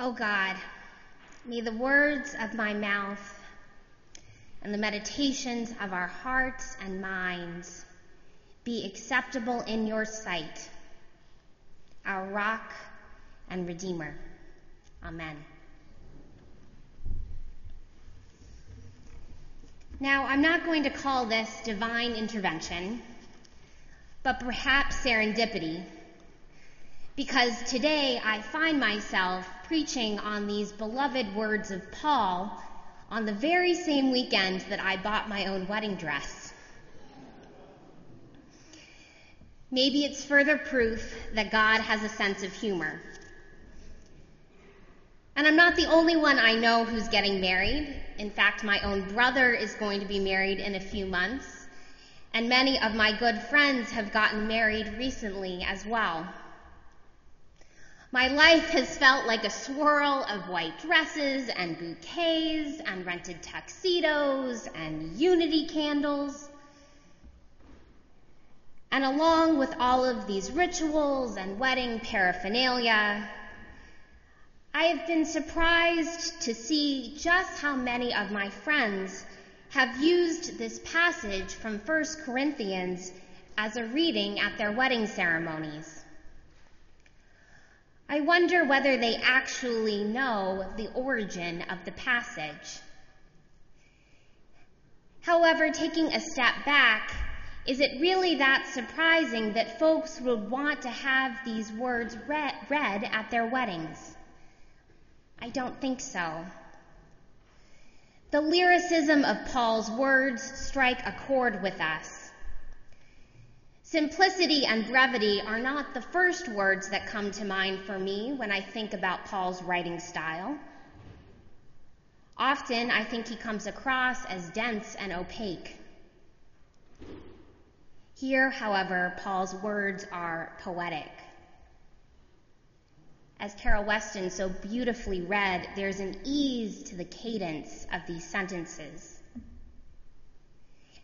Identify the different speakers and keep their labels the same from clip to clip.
Speaker 1: O God, may the words of my mouth and the meditations of our hearts and minds be acceptable in your sight, our rock and redeemer. Amen. Now, I'm not going to call this divine intervention, but perhaps serendipity, because today I find myself preaching on these beloved words of Paul on the very same weekend that I bought my own wedding dress. Maybe it's further proof that God has a sense of humor. And I'm not the only one I know who's getting married. In fact, my own brother is going to be married in a few months, and many of my good friends have gotten married recently as well. My life has felt like a swirl of white dresses and bouquets and rented tuxedos and unity candles. And along with all of these rituals and wedding paraphernalia, I have been surprised to see just how many of my friends have used this passage from 1 Corinthians as a reading at their wedding ceremonies. I wonder whether they actually know the origin of the passage. However, taking a step back, is it really that surprising that folks would want to have these words read, read at their weddings? I don't think so. The lyricism of Paul's words strike a chord with us. Simplicity and brevity are not the first words that come to mind for me when I think about Paul's writing style. Often, I think he comes across as dense and opaque. Here, however, Paul's words are poetic. As Carol Weston so beautifully read, there's an ease to the cadence of these sentences.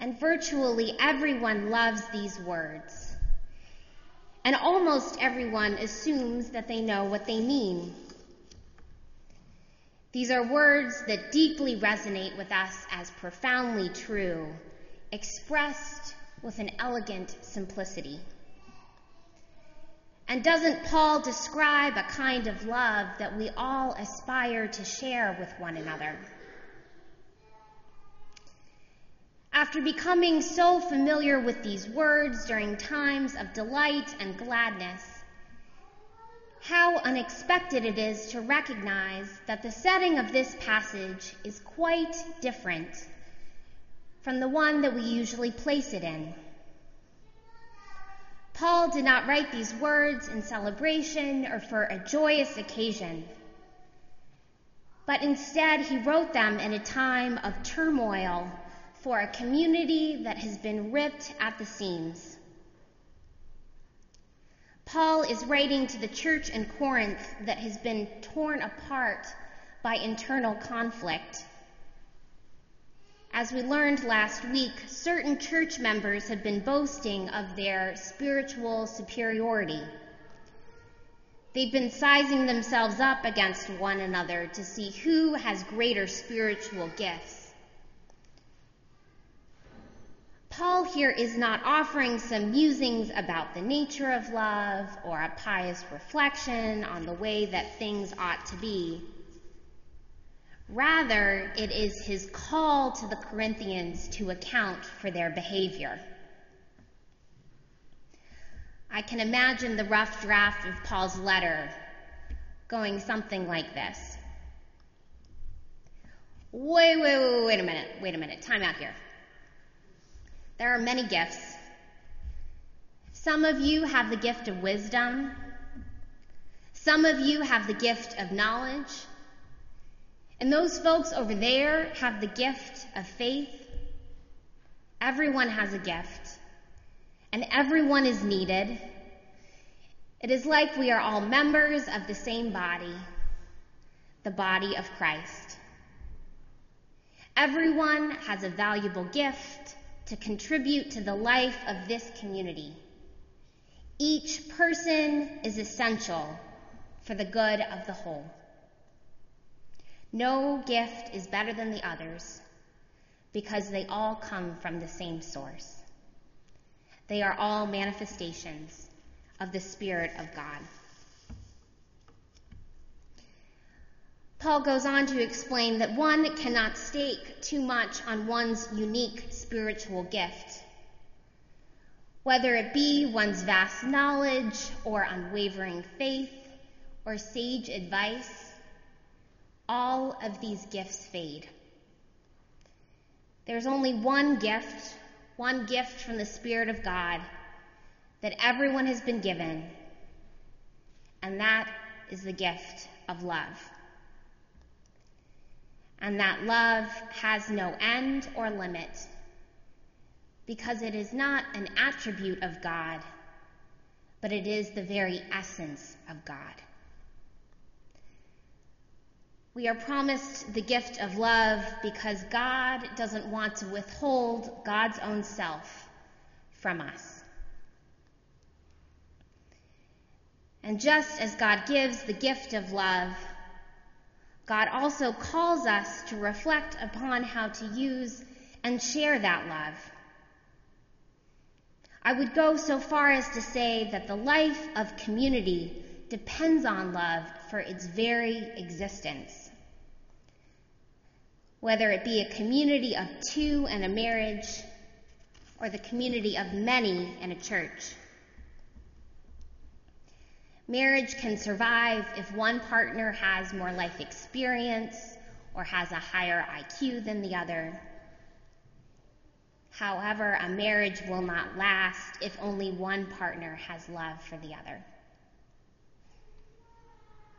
Speaker 1: And virtually everyone loves these words. And almost everyone assumes that they know what they mean. These are words that deeply resonate with us as profoundly true, expressed with an elegant simplicity. And doesn't Paul describe a kind of love that we all aspire to share with one another? After becoming so familiar with these words during times of delight and gladness, how unexpected it is to recognize that the setting of this passage is quite different from the one that we usually place it in. Paul did not write these words in celebration or for a joyous occasion, but instead he wrote them in a time of turmoil for a community that has been ripped at the seams. Paul is writing to the church in Corinth that has been torn apart by internal conflict. As we learned last week, certain church members have been boasting of their spiritual superiority. They've been sizing themselves up against one another to see who has greater spiritual gifts. Paul here is not offering some musings about the nature of love or a pious reflection on the way that things ought to be. Rather, it is his call to the Corinthians to account for their behavior. I can imagine the rough draft of Paul's letter going something like this. Wait, wait, wait, wait a minute, wait a minute, time out here. There are many gifts. Some of you have the gift of wisdom. Some of you have the gift of knowledge. And those folks over there have the gift of faith. Everyone has a gift. And everyone is needed. It is like we are all members of the same body, the body of Christ. Everyone has a valuable gift to contribute to the life of this community. Each person is essential for the good of the whole. No gift is better than the others because they all come from the same source. They are all manifestations of the Spirit of God. Paul goes on to explain that one cannot stake too much on one's unique spiritual gift. Whether it be one's vast knowledge or unwavering faith or sage advice, all of these gifts fade. There's only one gift, one gift from the Spirit of God that everyone has been given, and that is the gift of love. And that love has no end or limit because it is not an attribute of God, but it is the very essence of God. We are promised the gift of love because God doesn't want to withhold God's own self from us. And just as God gives the gift of love, God also calls us to reflect upon how to use and share that love. I would go so far as to say that the life of community depends on love for its very existence whether it be a community of two and a marriage or the community of many in a church. Marriage can survive if one partner has more life experience or has a higher IQ than the other. However, a marriage will not last if only one partner has love for the other.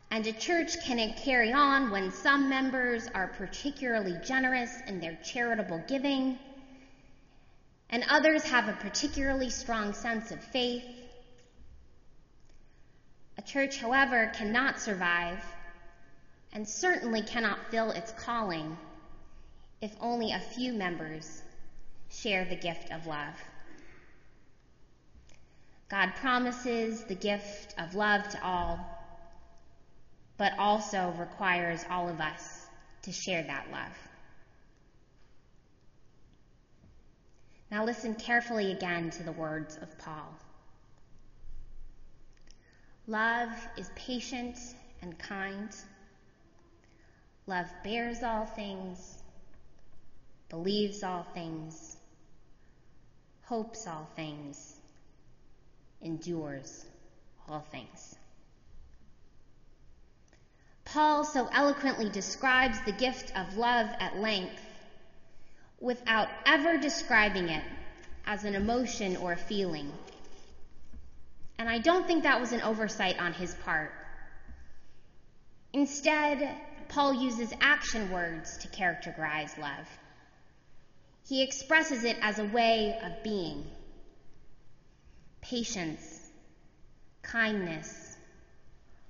Speaker 1: And a church can carry on when some members are particularly generous in their charitable giving, and others have a particularly strong sense of faith. A church, however, cannot survive and certainly cannot fill its calling if only a few members share the gift of love. God promises the gift of love to all but also requires all of us to share that love. Now listen carefully again to the words of Paul. Love is patient and kind. Love bears all things, believes all things, hopes all things, endures all things. Paul so eloquently describes the gift of love at length without ever describing it as an emotion or a feeling. And I don't think that was an oversight on his part. Instead, Paul uses action words to characterize love. He expresses it as a way of being patience, kindness,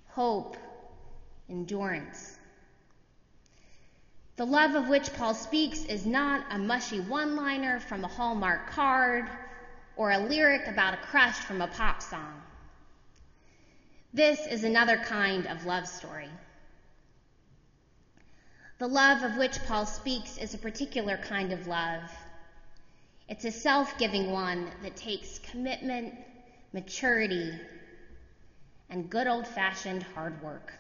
Speaker 1: hope, endurance. The love of which Paul speaks is not a mushy one liner from a Hallmark card or a lyric about a crush from a pop song. This is another kind of love story. The love of which Paul speaks is a particular kind of love. It's a self giving one that takes commitment, maturity, and good old fashioned hard work.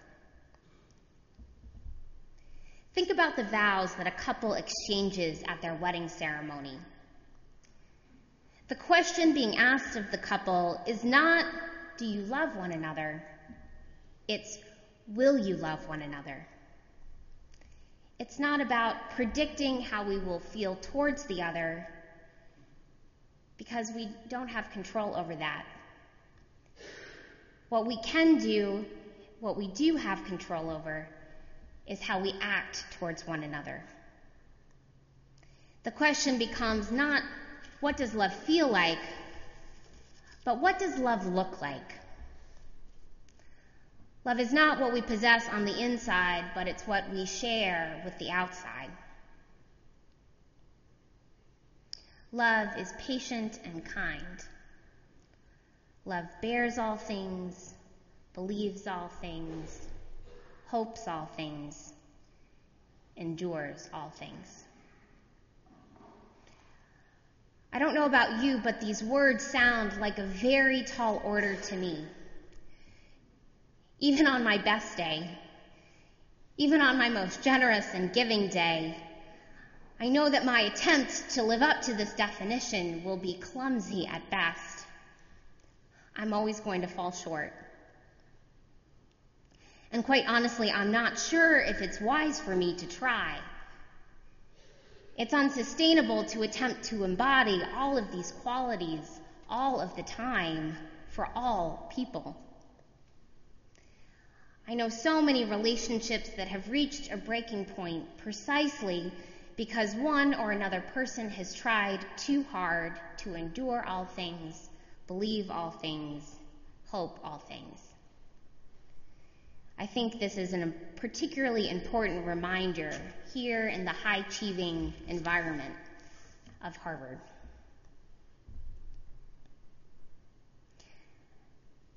Speaker 1: Think about the vows that a couple exchanges at their wedding ceremony. The question being asked of the couple is not, do you love one another? It's, will you love one another? It's not about predicting how we will feel towards the other because we don't have control over that. What we can do, what we do have control over, is how we act towards one another. The question becomes not what does love feel like, but what does love look like? Love is not what we possess on the inside, but it's what we share with the outside. Love is patient and kind. Love bears all things, believes all things, hopes all things, endures all things. I don't know about you, but these words sound like a very tall order to me. Even on my best day, even on my most generous and giving day, I know that my attempt to live up to this definition will be clumsy at best. I'm always going to fall short. And quite honestly, I'm not sure if it's wise for me to try. It's unsustainable to attempt to embody all of these qualities all of the time for all people. I know so many relationships that have reached a breaking point precisely because one or another person has tried too hard to endure all things, believe all things, hope all things. I think this is a particularly important reminder here in the high achieving environment of Harvard.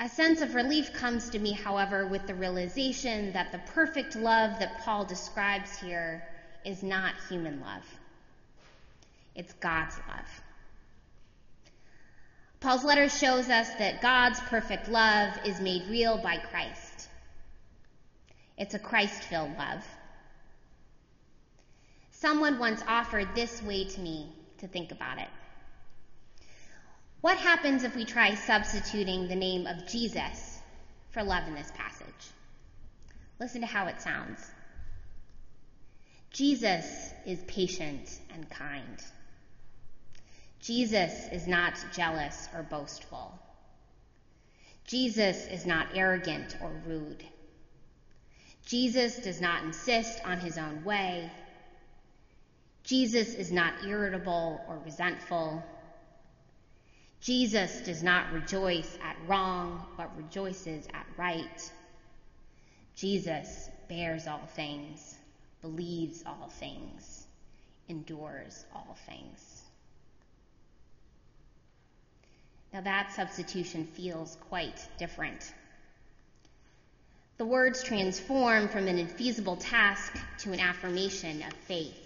Speaker 1: A sense of relief comes to me, however, with the realization that the perfect love that Paul describes here is not human love. It's God's love. Paul's letter shows us that God's perfect love is made real by Christ. It's a Christ filled love. Someone once offered this way to me to think about it. What happens if we try substituting the name of Jesus for love in this passage? Listen to how it sounds. Jesus is patient and kind. Jesus is not jealous or boastful. Jesus is not arrogant or rude. Jesus does not insist on his own way. Jesus is not irritable or resentful. Jesus does not rejoice at wrong, but rejoices at right. Jesus bears all things, believes all things, endures all things. Now that substitution feels quite different the words transform from an infeasible task to an affirmation of faith.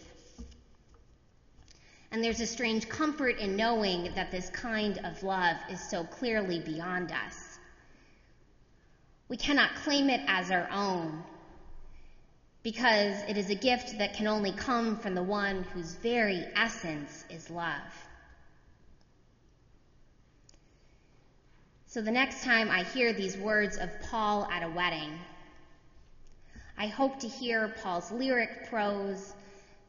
Speaker 1: And there's a strange comfort in knowing that this kind of love is so clearly beyond us. We cannot claim it as our own because it is a gift that can only come from the one whose very essence is love. So the next time I hear these words of Paul at a wedding, I hope to hear Paul's lyric prose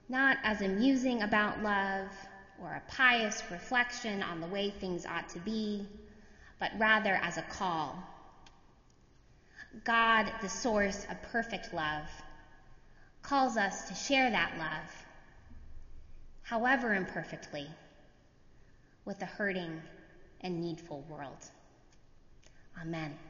Speaker 1: not as a musing about love or a pious reflection on the way things ought to be, but rather as a call. God, the source of perfect love, calls us to share that love, however imperfectly, with a hurting and needful world. Amen.